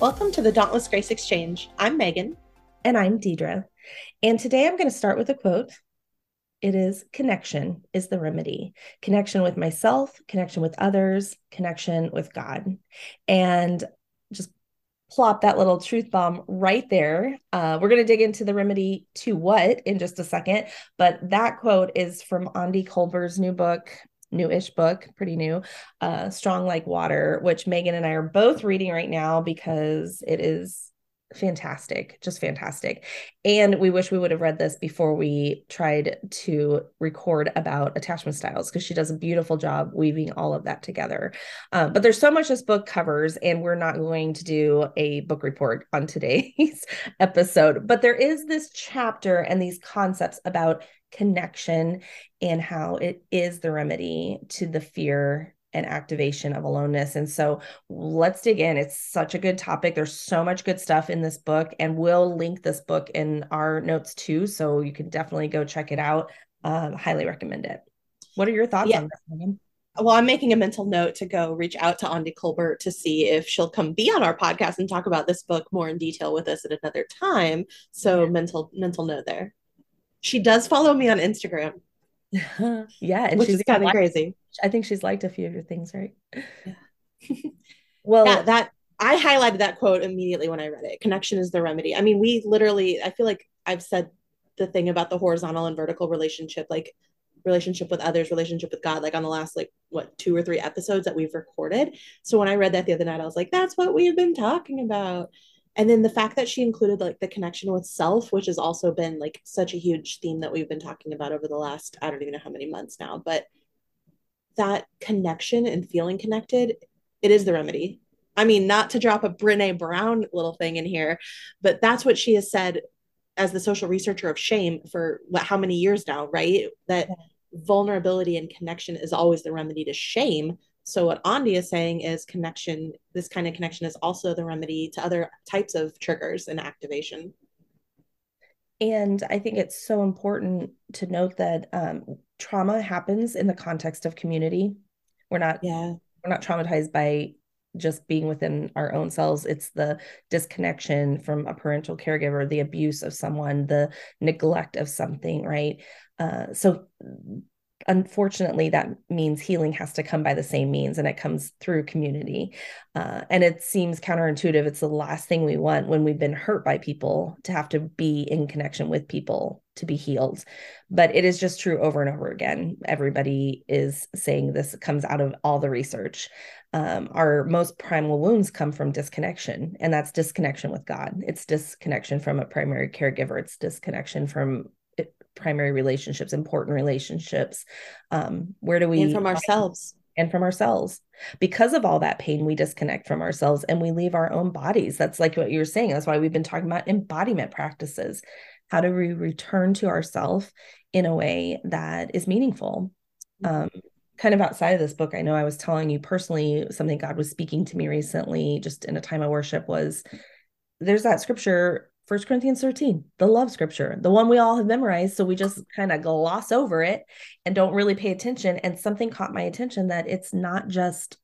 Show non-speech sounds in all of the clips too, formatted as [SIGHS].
Welcome to the Dauntless Grace Exchange. I'm Megan. And I'm Deedra. And today I'm going to start with a quote. It is connection is the remedy. Connection with myself, connection with others, connection with God. And just plop that little truth bomb right there. Uh, we're going to dig into the remedy to what in just a second. But that quote is from Aundi Kolber's new book, newish book, pretty new, uh, Strong Like Water, which Megan and I are both reading right now because it is fantastic, just fantastic. And we wish we would have read this before we tried to record about attachment styles because she does a beautiful job weaving all of that together. Um, but there's so much this book covers, and we're not going to do a book report on today's [LAUGHS] episode. But there is this chapter and these concepts about connection and how it is the remedy to the fear and activation of aloneness. And so let's dig in. It's such a good topic. There's so much good stuff in this book, and we'll link this book in our notes too. So you can definitely go check it out. Um, highly recommend it. What are your thoughts yeah. on this, Megan? Well, I'm making a mental note to go reach out to Aundi Kolber to see if she'll come be on our podcast and talk about this book more in detail with us at another time. So yeah. mental mental note there. She does follow me on Instagram. [LAUGHS] yeah, and Which she's kind of crazy. I think she's liked a few of your things, right? Yeah. [LAUGHS] well, yeah, that I highlighted that quote immediately when I read it. Connection is the remedy. I mean, we literally, I feel like I've said the thing about the horizontal and vertical relationship, like relationship with others, relationship with God, like on the last like what two or three episodes that we've recorded. So when I read that the other night, I was like, that's what we've been talking about and then the fact that she included like the connection with self which has also been like such a huge theme that we've been talking about over the last i don't even know how many months now but that connection and feeling connected it is the remedy. I mean not to drop a brene brown little thing in here but that's what she has said as the social researcher of shame for what how many years now right? That yeah. vulnerability and connection is always the remedy to shame so what Aundi is saying is connection, this kind of connection is also the remedy to other types of triggers and activation. And I think it's so important to note that um, trauma happens in the context of community. We're not yeah. we're not traumatized by just being within our own selves. It's the disconnection from a parental caregiver, the abuse of someone, the neglect of something, right? Uh, so unfortunately that means healing has to come by the same means and it comes through community. Uh, and it seems counterintuitive. It's the last thing we want when we've been hurt by people to have to be in connection with people to be healed. But it is just true over and over again. Everybody is saying this comes out of all the research. Um, our most primal wounds come from disconnection and that's disconnection with god. It's disconnection from a primary caregiver. It's disconnection from primary relationships, important relationships. Um, where do we and from ourselves and from ourselves? Because of all that pain, we disconnect from ourselves and we leave our own bodies. That's like what you're saying. That's why we've been talking about embodiment practices. How do we return to ourself in a way that is meaningful? Mm-hmm. Um, kind of outside of this book, I know I was telling you personally something God was speaking to me recently, just in a time of worship, was there's that scripture First Corinthians 13, the love scripture, the one we all have memorized. So we just kind of gloss over it and don't really pay attention. And something caught my attention that it's not just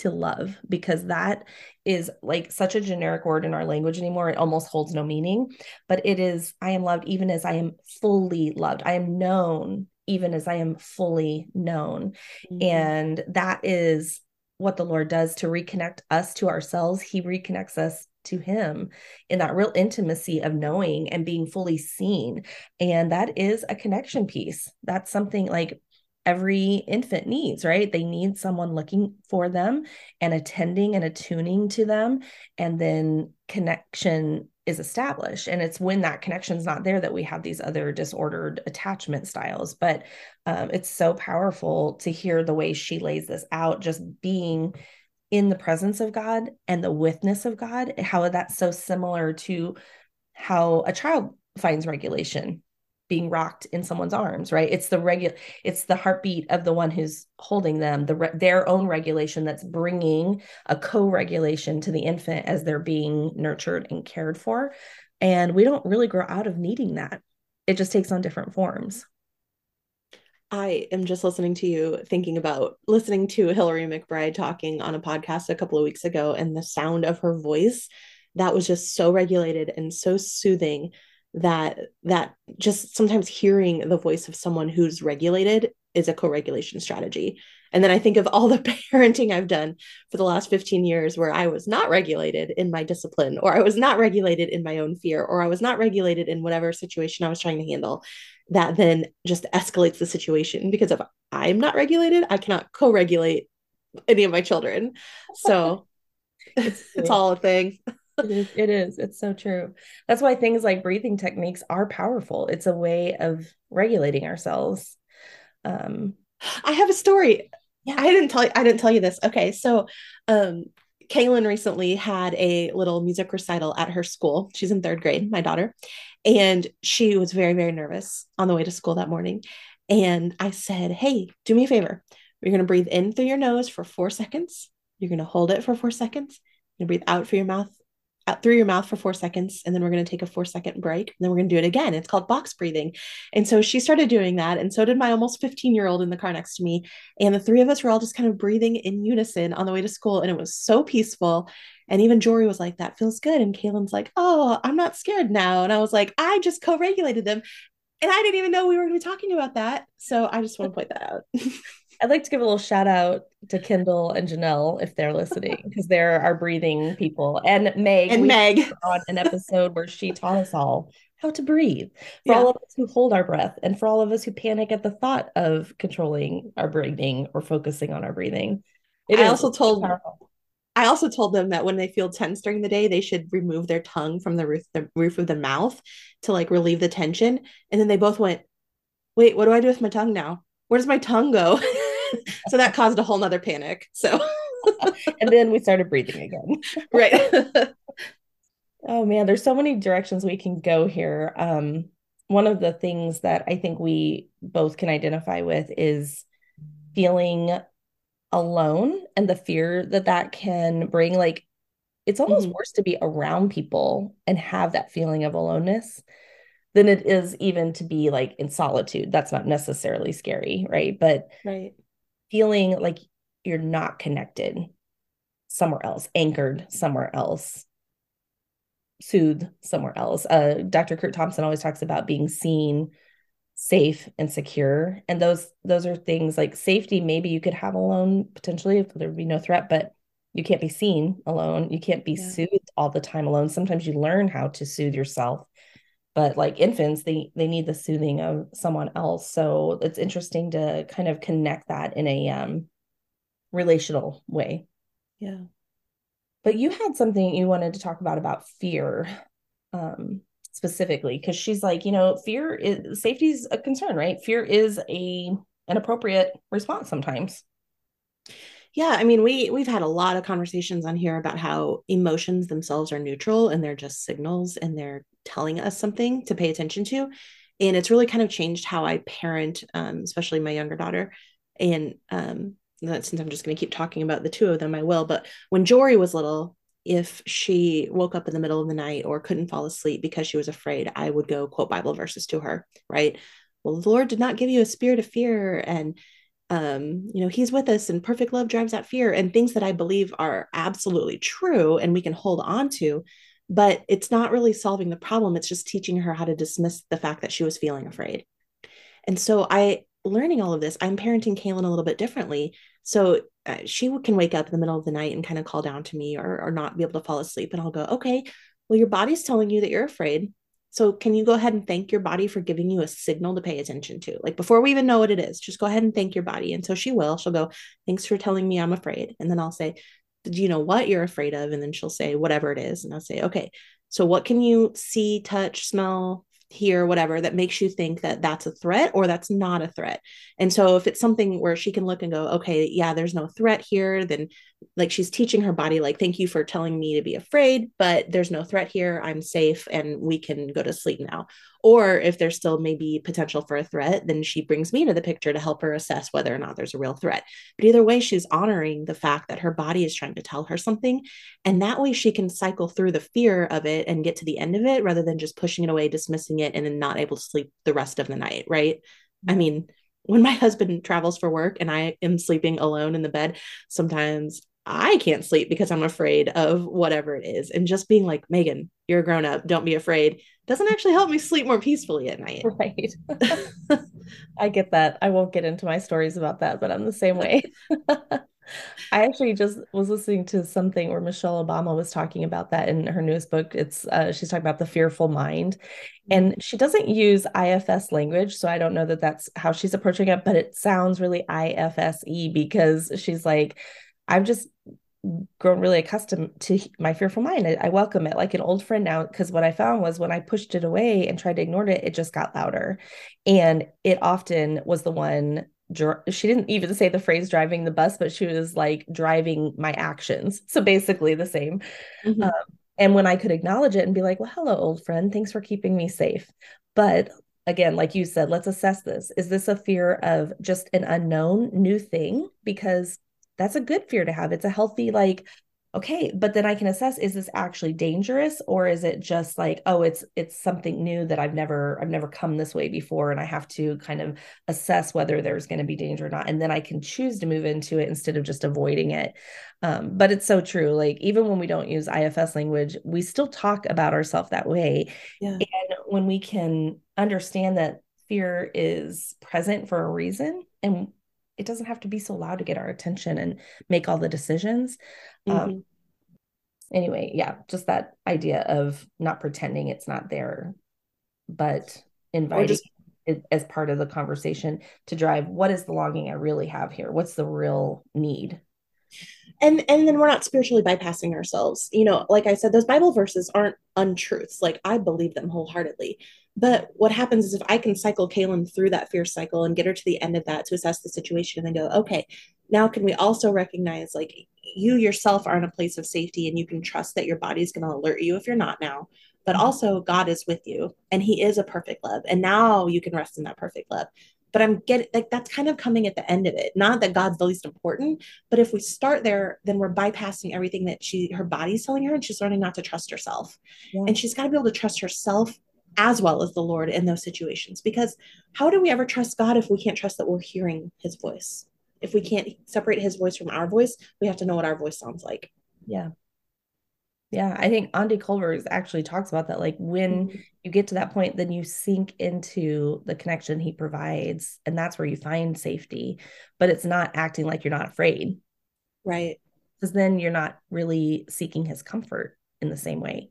to love, because that is like such a generic word in our language anymore. It almost holds no meaning, but it is, I am loved even as I am fully loved. I am known even as I am fully known. Mm-hmm. And that is what the Lord does to reconnect us to ourselves. He reconnects us to him in that real intimacy of knowing and being fully seen. And that is a connection piece. That's something like every infant needs, right? They need someone looking for them and attending and attuning to them. And then connection is established. And it's when that connection is not there that we have these other disordered attachment styles. But um, it's so powerful to hear the way she lays this out, just being in the presence of God and the witness of God, how that's so similar to how a child finds regulation being rocked in someone's arms right? It's the regular it's the heartbeat of the one who's holding them the re- their own regulation that's bringing a co-regulation to the infant as they're being nurtured and cared for. And we don't really grow out of needing that. It just takes on different forms I am just listening to you thinking about listening to Hillary McBride talking on a podcast a couple of weeks ago and the sound of her voice that was just so regulated and so soothing that that just sometimes hearing the voice of someone who's regulated is a co-regulation strategy and then i think of all the [LAUGHS] parenting i've done for the last 15 years where i was not regulated in my discipline or i was not regulated in my own fear or i was not regulated in whatever situation i was trying to handle that then just escalates the situation because if i'm not regulated i cannot co-regulate any of my children [LAUGHS] so it's, [LAUGHS] it's all a thing it is, it is. It's so true. That's why things like breathing techniques are powerful. It's a way of regulating ourselves. Um, I have a story. Yeah. I didn't tell you, I didn't tell you this. Okay. So, um, Kaylin recently had a little music recital at her school. She's in third grade, my daughter. And she was very, very nervous on the way to school that morning. And I said, Hey, do me a favor. You're going to breathe in through your nose for four seconds. You're going to hold it for four seconds. You're going to breathe out through your mouth out through your mouth for four seconds and then we're going to take a four second break and then we're going to do it again. It's called box breathing. And so she started doing that and so did my almost 15 year old in the car next to me. And the three of us were all just kind of breathing in unison on the way to school and it was so peaceful. And even Jory was like that feels good. And Kaylin's like oh I'm not scared now. And I was like I just co-regulated them. And I didn't even know we were going to be talking about that. So I just want to point that out [LAUGHS] I'd like to give a little shout out to Kendall and Janelle if they're listening [LAUGHS] because they're our breathing people and Meg and Meg on an episode where she taught us all how to breathe for yeah. all of us who hold our breath and for all of us who panic at the thought of controlling our breathing or focusing on our breathing. It I also told powerful. I also told them that when they feel tense during the day, they should remove their tongue from the roof the roof of the mouth to like relieve the tension. And then they both went, "Wait, what do I do with my tongue now? Where does my tongue go?" [LAUGHS] so that caused a whole nother panic. So [LAUGHS] and then we started breathing again. [LAUGHS] right. [LAUGHS] oh man, there's so many directions we can go here. Um, one of the things that I think we both can identify with is feeling alone and the fear that that can bring like it's almost mm-hmm. worse to be around people and have that feeling of aloneness than it is even to be like in solitude that's not necessarily scary right but right feeling like you're not connected somewhere else, anchored somewhere else, soothed somewhere else. Uh, Dr. Curt Thompson always talks about being seen, safe, and secure. And those those are things like safety. Maybe you could have alone potentially if there would be no threat, but you can't be seen alone. You can't be yeah. soothed all the time alone. Sometimes you learn how to soothe yourself but like infants they they need the soothing of someone else. So it's interesting to kind of connect that in a um relational way. Yeah. But you had something you wanted to talk about about fear um specifically because she's like you know fear is safety is a concern right? Fear is a an appropriate response sometimes yeah i mean we we've had a lot of conversations on here about how emotions themselves are neutral and they're just signals and they're telling us something to pay attention to. And it's really kind of changed how i parent um, especially my younger daughter. And um, that since i'm just going to keep talking about the two of them i will but when jory was little if she woke up in the middle of the night or couldn't fall asleep because she was afraid i would go quote bible verses to her right? Well the lord did not give you a spirit of fear and um, you know, he's with us and perfect love drives out fear and things that I believe are absolutely true and we can hold on to but it's not really solving the problem. It's just teaching her how to dismiss the fact that she was feeling afraid. And so i learning all of this i'm parenting kaylin a little bit differently. So uh, she can wake up in the middle of the night and kind of call down to me or, or not be able to fall asleep and i'll go okay well your body's telling you that you're afraid so can you go ahead and thank your body for giving you a signal to pay attention to? Like before we even know what it is just go ahead and thank your body. And so she will. She'll go thanks for telling me i'm afraid. And then i'll say do you know what you're afraid of? And then she'll say, whatever it is. And I'll say, okay, so what can you see, touch, smell, hear whatever that makes you think that that's a threat or that's not a threat. And so if it's something where she can look and go okay yeah there's no threat here then like she's teaching her body like thank you for telling me to be afraid but there's no threat here. I'm safe and we can go to sleep now or if there's still maybe potential for a threat then she brings me into the picture to help her assess whether or not there's a real threat. But either way she's honoring the fact that her body is trying to tell her something. And that way she can cycle through the fear of it and get to the end of it rather than just pushing it away dismissing it and then not able to sleep the rest of the night right? I mm-hmm. mean when my [LAUGHS] husband travels for work and I am sleeping alone in the bed, sometimes I can't sleep because I'm afraid of whatever it is. And just being like, Megan, you're a grown up, don't be afraid, doesn't actually help me sleep more peacefully at night. [LAUGHS] Right. [LAUGHS] I get that. I won't get into my stories about that, but I'm the same way. [LAUGHS] I actually just was listening to something where Michelle Obama was talking about that in her newest book. It's uh, she's talking about the fearful mind, and mm-hmm. she doesn't use IFS language, so I don't know that that's how she's approaching it, but it sounds really IFSE because she's like, I've just grown really accustomed to my fearful mind. I, I welcome it like an old friend now because what I found was when I pushed it away and tried to ignore it, it just got louder, and it often was the one she didn't even say the phrase driving the bus, but she was like driving my actions. So basically the same. Mm-hmm. Um, and when I could acknowledge it and be like, well, hello, old friend, thanks for keeping me safe. But again, like you said, let's assess this. Is this a fear of just an unknown new thing? Because that's a good fear to have. It's a healthy, like, okay but then i can assess is this actually dangerous or is it just like oh it's it's something new that i've never i've never come this way before and i have to kind of assess whether there's going to be danger or not and then i can choose to move into it instead of just avoiding it um, but it's so true like even when we don't use ifs language we still talk about ourselves that way yeah. and when we can understand that fear is present for a reason and it doesn't have to be so loud to get our attention and make all the decisions. Um, mm-hmm. Um, anyway, yeah, just that idea of not pretending it's not there, but inviting just, it as part of the conversation to drive what is the longing I really have here? What's the real need? and and then we're not spiritually bypassing ourselves you know like i said those bible verses aren't untruths like i believe them wholeheartedly but what happens is if i can cycle kaylin through that fear cycle and get her to the end of that to assess the situation and then go okay now can we also recognize like you yourself are in a place of safety and you can trust that your body is going to alert you if you're not now but mm-hmm. also god is with you and he is a perfect love and now you can rest in that perfect love but i'm getting like that's kind of coming at the end of it not that god's the least important but if we start there then we're bypassing everything that she her body's telling her and she's learning not to trust herself yeah. and she's got to be able to trust herself as well as the lord in those situations because how do we ever trust god if we can't trust that we're hearing his voice if we can't separate his voice from our voice we have to know what our voice sounds like yeah yeah, I think Aundi Kolber's actually talks about that. Like when mm-hmm. you get to that point, then you sink into the connection he provides, and that's where you find safety. But it's not acting like you're not afraid. Right. Because then you're not really seeking his comfort in the same way.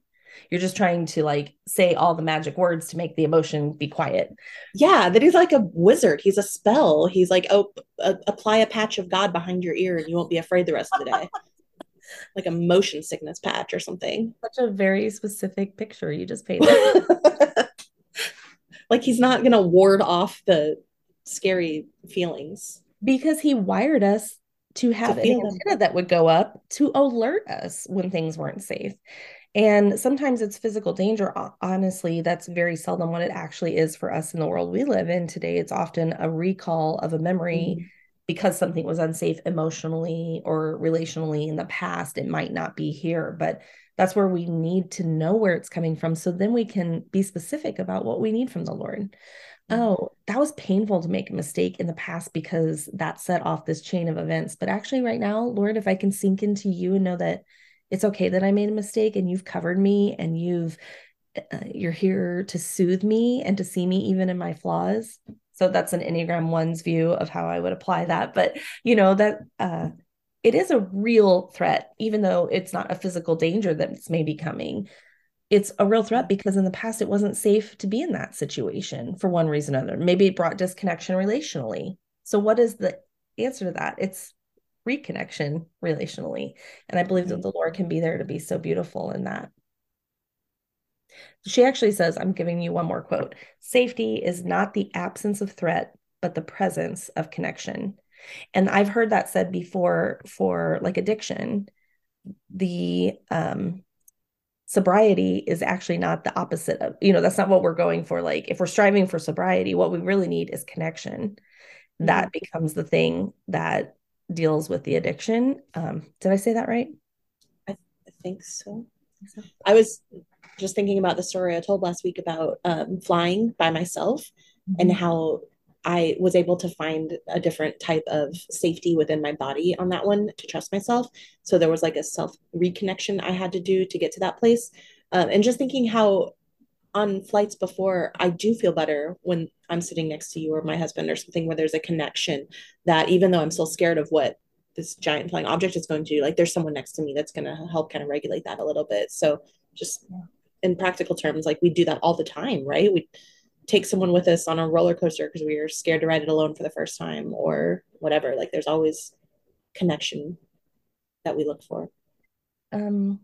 You're just trying to like say all the magic words to make the emotion be quiet. Yeah, that he's like a wizard. He's a spell. He's like, oh, uh, apply a patch of God behind your ear and you won't be afraid the rest of the day. [LAUGHS] like a motion sickness patch or something. Such a very specific picture you just painted. [LAUGHS] like he's not going to ward off the scary feelings because he wired us to have to an antenna that would go up to alert us when things weren't safe. And sometimes it's physical danger. Honestly, that's very seldom what it actually is for us in the world we live in today. It's often a recall of a memory mm-hmm because something was unsafe emotionally or relationally in the past, it might not be here. But that's where we need to know where it's coming from. So then we can be specific about what we need from the Lord. Mm-hmm. Oh, that was painful to make a mistake in the past because that set off this chain of events. But actually, right now, Lord, if I can sink into you and know that it's okay that I made a mistake and you've covered me and you've uh, you're here to soothe me and to see me even in my flaws so that's an Enneagram one's view of how I would apply that. But you know, that uh it is a real threat, even though it's not a physical danger that's maybe coming. It's a real threat because in the past it wasn't safe to be in that situation for one reason or another. Maybe it brought disconnection relationally. So what is the answer to that? It's reconnection relationally. And I believe that the Lord can be there to be so beautiful in that. She actually says, I'm giving you one more quote safety is not the absence of threat, but the presence of connection. And I've heard that said before for like addiction. The um, sobriety is actually not the opposite of, you know, that's not what we're going for. Like, if we're striving for sobriety, what we really need is connection. That mm-hmm. becomes the thing that deals with the addiction. Um, did I say that right? I, I think so. I was just thinking about the story I told last week about um, flying by myself mm-hmm. and how I was able to find a different type of safety within my body on that one to trust myself. So there was like a self reconnection I had to do to get to that place. Um, and just thinking how on flights before, I do feel better when I'm sitting next to you or my husband or something where there's a connection that even though I'm still scared of what this giant flying object is going to do, like there's someone next to me that's going to help kind of regulate that a little bit. So just in practical terms, like we do that all the time, right? We take someone with us on a roller coaster because we are scared to ride it alone for the first time or whatever. Like there's always connection that we look for. Um,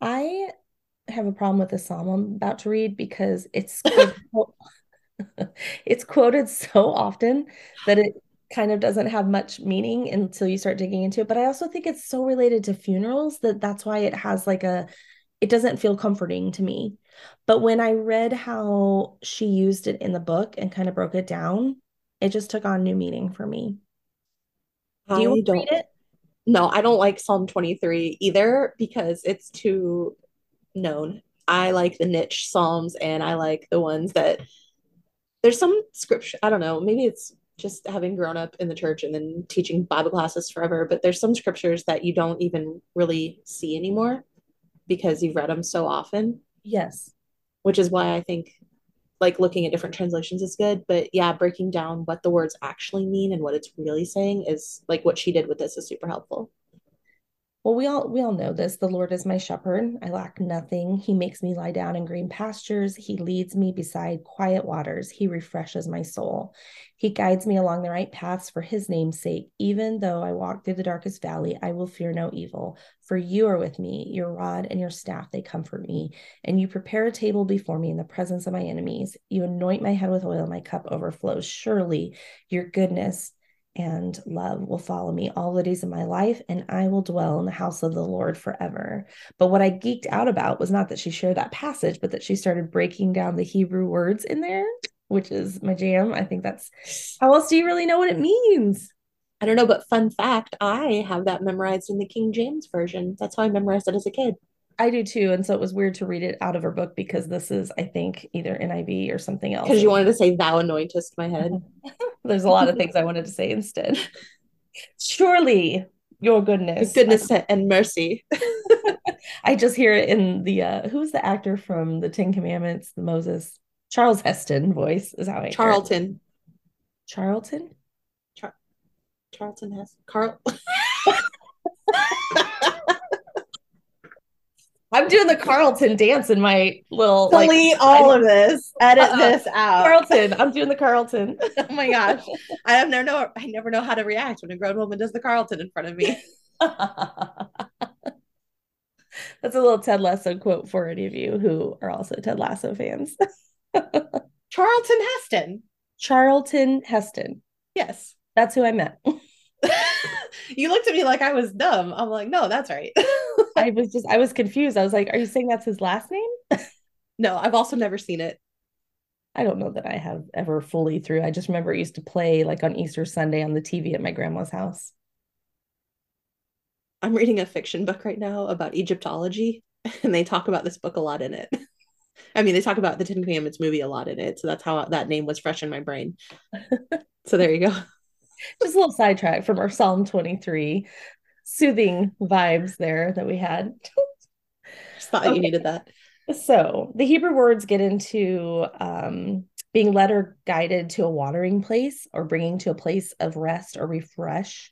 I have a problem with the psalm I'm about to read because it's [LAUGHS] [LAUGHS] it's quoted so often that it kind of doesn't have much meaning until you start digging into it. But I also think it's so related to funerals that that's why it has like a it doesn't feel comforting to me. But when I read how she used it in the book and kind of broke it down, it just took on new meaning for me. Do you I don't, read it? No, I don't like Psalm 23 either because it's too known. I like the niche Psalms and I like the ones that there's some scripture, I don't know, maybe it's just having grown up in the church and then teaching Bible classes forever, but there's some scriptures that you don't even really see anymore because you've read them so often. Yes. Which is why I think like looking at different translations is good. But yeah, breaking down what the words actually mean and what it's really saying is like what she did with this is super helpful. Well, we all we all know this. The Lord is my shepherd. I lack nothing. He makes me lie down in green pastures. He leads me beside quiet waters. He refreshes my soul. He guides me along the right paths for his name's sake. Even though I walk through the darkest valley, I will fear no evil, for you are with me. Your rod and your staff they comfort me, and you prepare a table before me in the presence of my enemies. You anoint my head with oil, my cup overflows. Surely your goodness and love will follow me all the days of my life, and I will dwell in the house of the Lord forever. But what I geeked out about was not that she shared that passage, but that she started breaking down the Hebrew words in there, which is my jam. I think that's how else do you really know what it means? I don't know, but fun fact I have that memorized in the King James Version. That's how I memorized it as a kid. I do too. And so it was weird to read it out of her book because this is, I think, either NIV or something else. Because you wanted to say, Thou anointest my head. [LAUGHS] There's a lot of things I wanted to say instead. Surely your goodness. Goodness and mercy. [LAUGHS] I just hear it in the, uh, who's the actor from the Ten Commandments, the Moses? Charles Heston voice is how I Charlton. Charlton? Char- Charlton Heston. Carl. [LAUGHS] I'm doing the Carlton dance in my little delete like, all of this. Edit uh, this out. Carlton. I'm doing the Carlton. [LAUGHS] oh my gosh. I have never know I never know how to react when a grown woman does the Carlton in front of me. [LAUGHS] That's a little Ted Lasso quote for any of you who are also Ted Lasso fans. [LAUGHS] Charlton Heston. Charlton Heston. Yes. That's who I met. you looked at me like I was dumb. I'm like, no, that's right. I was just, I was confused. I was like, are you saying that's his last name? no, I've also never seen it. I don't know that I have ever fully through. I just remember it used to play like on Easter Sunday on the TV at my grandma's house. I'm reading a fiction book right now about Egyptology, and they talk about this book a lot in it. I mean, they talk about the Ten Commandments movie a lot in it, so that's how that name was fresh in my brain. [LAUGHS] so there you go. Just a little sidetrack from our Psalm 23 soothing vibes there that we had. [LAUGHS] Just thought okay. you needed that. So the Hebrew words get into um, being led or guided to a watering place or bringing to a place of rest or refresh.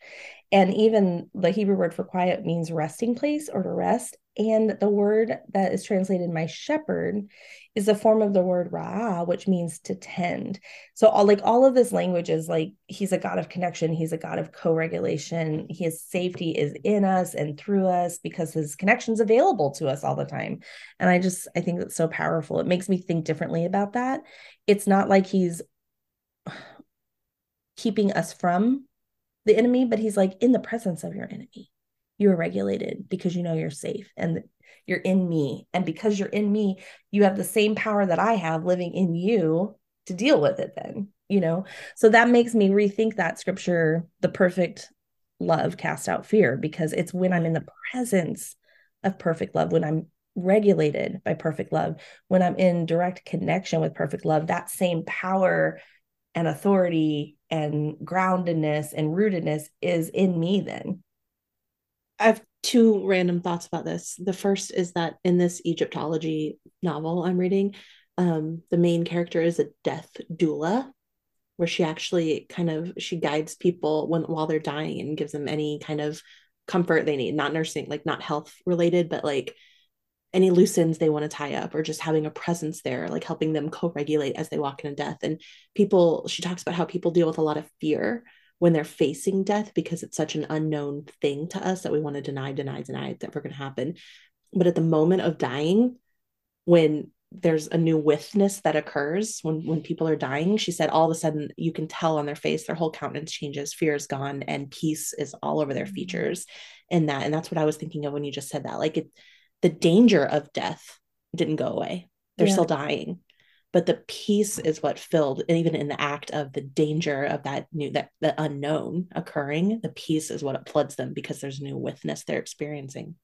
And even the Hebrew word for quiet means resting place or to rest. And the word that is translated my shepherd is a form of the word ra, which means to tend. So all like all of this language is like he's a God of connection, he's a God of co-regulation. His safety is in us and through us because his connection's available to us all the time. And I just I think that's so powerful. It makes me think differently about that. It's not like he's [SIGHS] keeping us from the enemy, but he's like in the presence of your enemy. You are regulated because you know you're safe and you're in me. And because you're in me, you have the same power that I have living in you to deal with it, then, you know? So that makes me rethink that scripture, the perfect love cast out fear, because it's when I'm in the presence of perfect love, when I'm regulated by perfect love, when I'm in direct connection with perfect love, that same power and authority and groundedness and rootedness is in me then. I have two random thoughts about this. The first is that in this egyptology novel i'm reading um, the main character is a death doula where she actually kind of she guides people when while they're dying and gives them any kind of comfort they need not nursing like not health related but like any loose ends they want to tie up or just having a presence there like helping them co-regulate as they walk into death. And people she talks about how people deal with a lot of fear when they're facing death because it's such an unknown thing to us that we want to deny deny deny it's never going to happen. But at the moment of dying when there's a new withness that occurs when when people are dying she said all of a sudden you can tell on their face their whole countenance changes fear is gone and peace is all over their mm-hmm. features. In that and that's what i was thinking of when you just said that. Like it the danger of death didn't go away they're yeah. still dying but the peace is what filled and even in the act of the danger of that new that the unknown occurring the peace is what floods them because there's new withness they're experiencing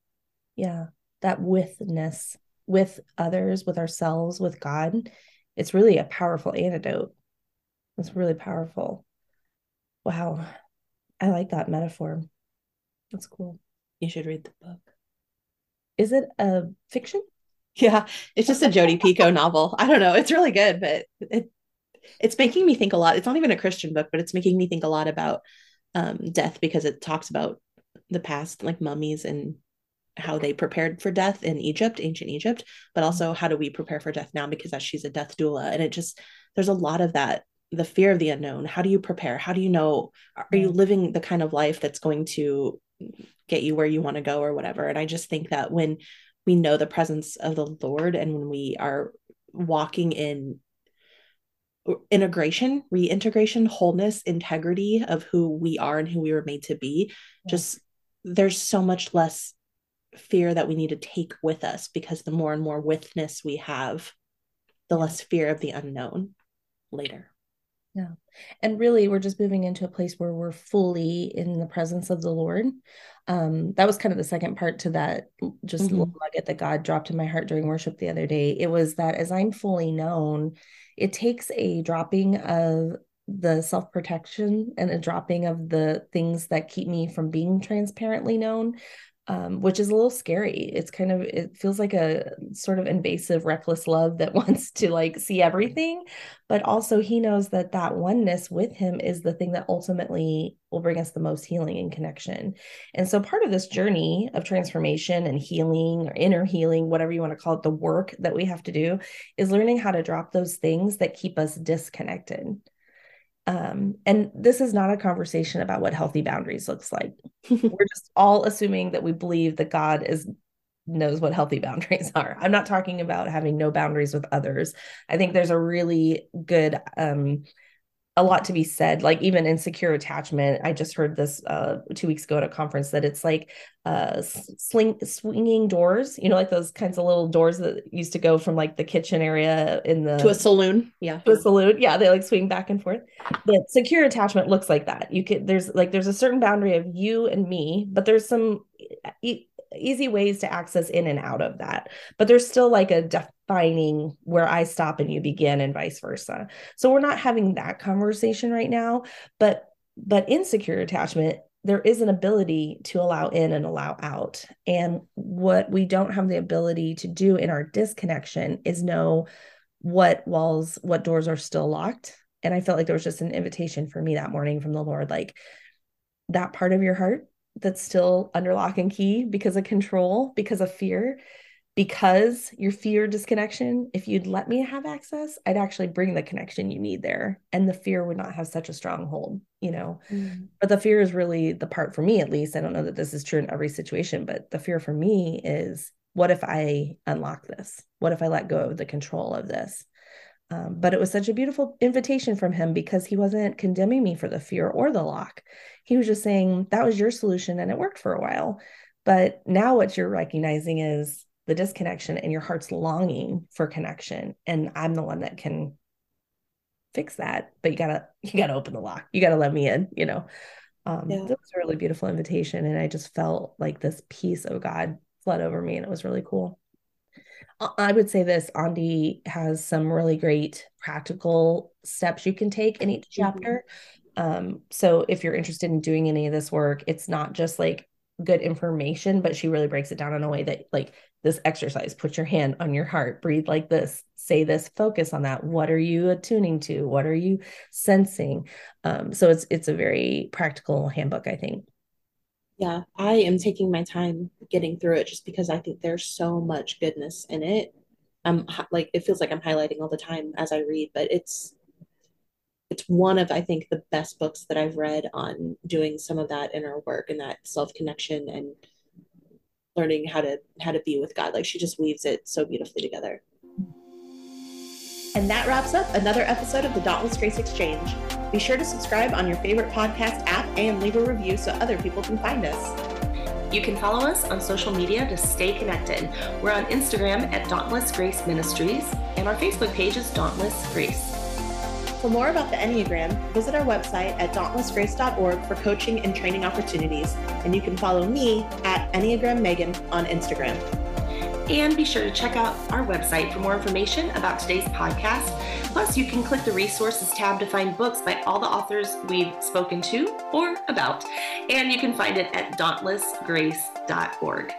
yeah that withness with others, with ourselves, with God, it's really a powerful antidote. It's really powerful. Wow. I like that metaphor. That's cool. You should read the book. Is it a fiction? [LAUGHS] Yeah, it's just a Jodi Picoult novel. I don't know. It's really good, but it it's making me think a lot. It's not even a Christian book, but it's making me think a lot about um, death because it talks about the past, like mummies and how they prepared for death in Egypt, ancient Egypt, but mm-hmm. also how do we prepare for death now because as she's a death doula. And it just, there's a lot of that, the fear of the unknown. How do you prepare? How do you know, are you living the kind of life that's going to get you where you want to go or whatever? And I just think that when we know the presence of the Lord and when we are walking in integration, reintegration, wholeness, integrity of who we are and who we were made to be, yeah. just there's so much less fear that we need to take with us because the more and more withness we have, the less fear of the unknown later. Yeah. And really, we're just moving into a place where we're fully in the presence of the Lord. Um, that was kind of the second part to that, just mm-hmm. little nugget that God dropped in my heart during worship the other day. It was that as I'm fully known, it takes a dropping of the self protection and a dropping of the things that keep me from being transparently known um, which is a little scary. It's kind of it feels like a sort of invasive, reckless love that [LAUGHS] wants to like see everything, but also he knows that that oneness with him is the thing that ultimately will bring us the most healing and connection. And so part of this journey of transformation and healing or inner healing, whatever you want to call it, the work that we have to do is learning how to drop those things that keep us disconnected um, and this is not a conversation about what healthy boundaries looks like. [LAUGHS] We're just all assuming that we believe that God is knows what healthy boundaries are. I'm not talking about having no boundaries with others. I think there's a really good um, a lot to be said like even in secure attachment i just heard this uh, two weeks ago at a conference that it's like uh sling swinging doors you know like those kinds of little doors that used to go from like the kitchen area in the to a saloon? Yeah. To a saloon. Yeah they like swing back and forth. The secure attachment looks like that. You could there's like there's a certain boundary of you and me but there's some easy ways to access in and out of that but there's still like a defining where i stop and you begin and vice versa. So we're not having that conversation right now but but insecure attachment there is an ability to allow in and allow out. And what we don't have the ability to do in our disconnection is know what walls what doors are still locked. And i felt like there was just an invitation for me that morning from the lord like that part of your heart that's still under lock and key because of control, because of fear, because your fear disconnection. If you'd let me have access, I'd actually bring the connection you need there. And the fear would not have such a strong hold, you know. Mm. But the fear is really the part for me, at least. I don't know that this is true in every situation, but the fear for me is what if I unlock this? What if I let go of the control of this? Um, but it was such a beautiful invitation from him because he wasn't condemning me for the fear or the lock. He was just saying that was your solution and it worked for a while. But now what you're recognizing is the disconnection and your heart's longing for connection. And I'm the one that can fix that. But you gotta you gotta open the lock. You gotta let me in, you know. Um yeah. that was a really beautiful invitation. And I just felt like this peace of God flood over me and it was really cool. I would say this Aundi has some really great practical steps you can take in each mm-hmm. chapter. Um, so if you're interested in doing any of this work, it's not just like good information, but she really breaks it down in a way that like this exercise, put your hand on your heart, breathe like this, say this, focus on that. What are you attuning to? What are you sensing? Um, so it's it's a very practical handbook, I think. Yeah, I am taking my time getting through it just because I think there's so much goodness in it. I'm like it feels like I'm highlighting all the time as I read, but it's it's one of I think the best books that I've read on doing some of that inner work and that self connection and learning how to how to be with God. Like she just weaves it so beautifully together. And that wraps up another episode of the Dauntless Grace Exchange. Be sure to subscribe on your favorite podcast app and leave a review so other people can find us. You can follow us on social media to stay connected. We're on Instagram at Dauntless Grace Ministries, and our Facebook page is Dauntless Grace. For more about the Enneagram, visit our website at dauntlessgrace.org for coaching and training opportunities, and you can follow me at Enneagram Megan on Instagram. And be sure to check out our website for more information about today's podcast. Plus, you can click the resources tab to find books by all the authors we've spoken to or about. And you can find it at dauntlessgrace.org.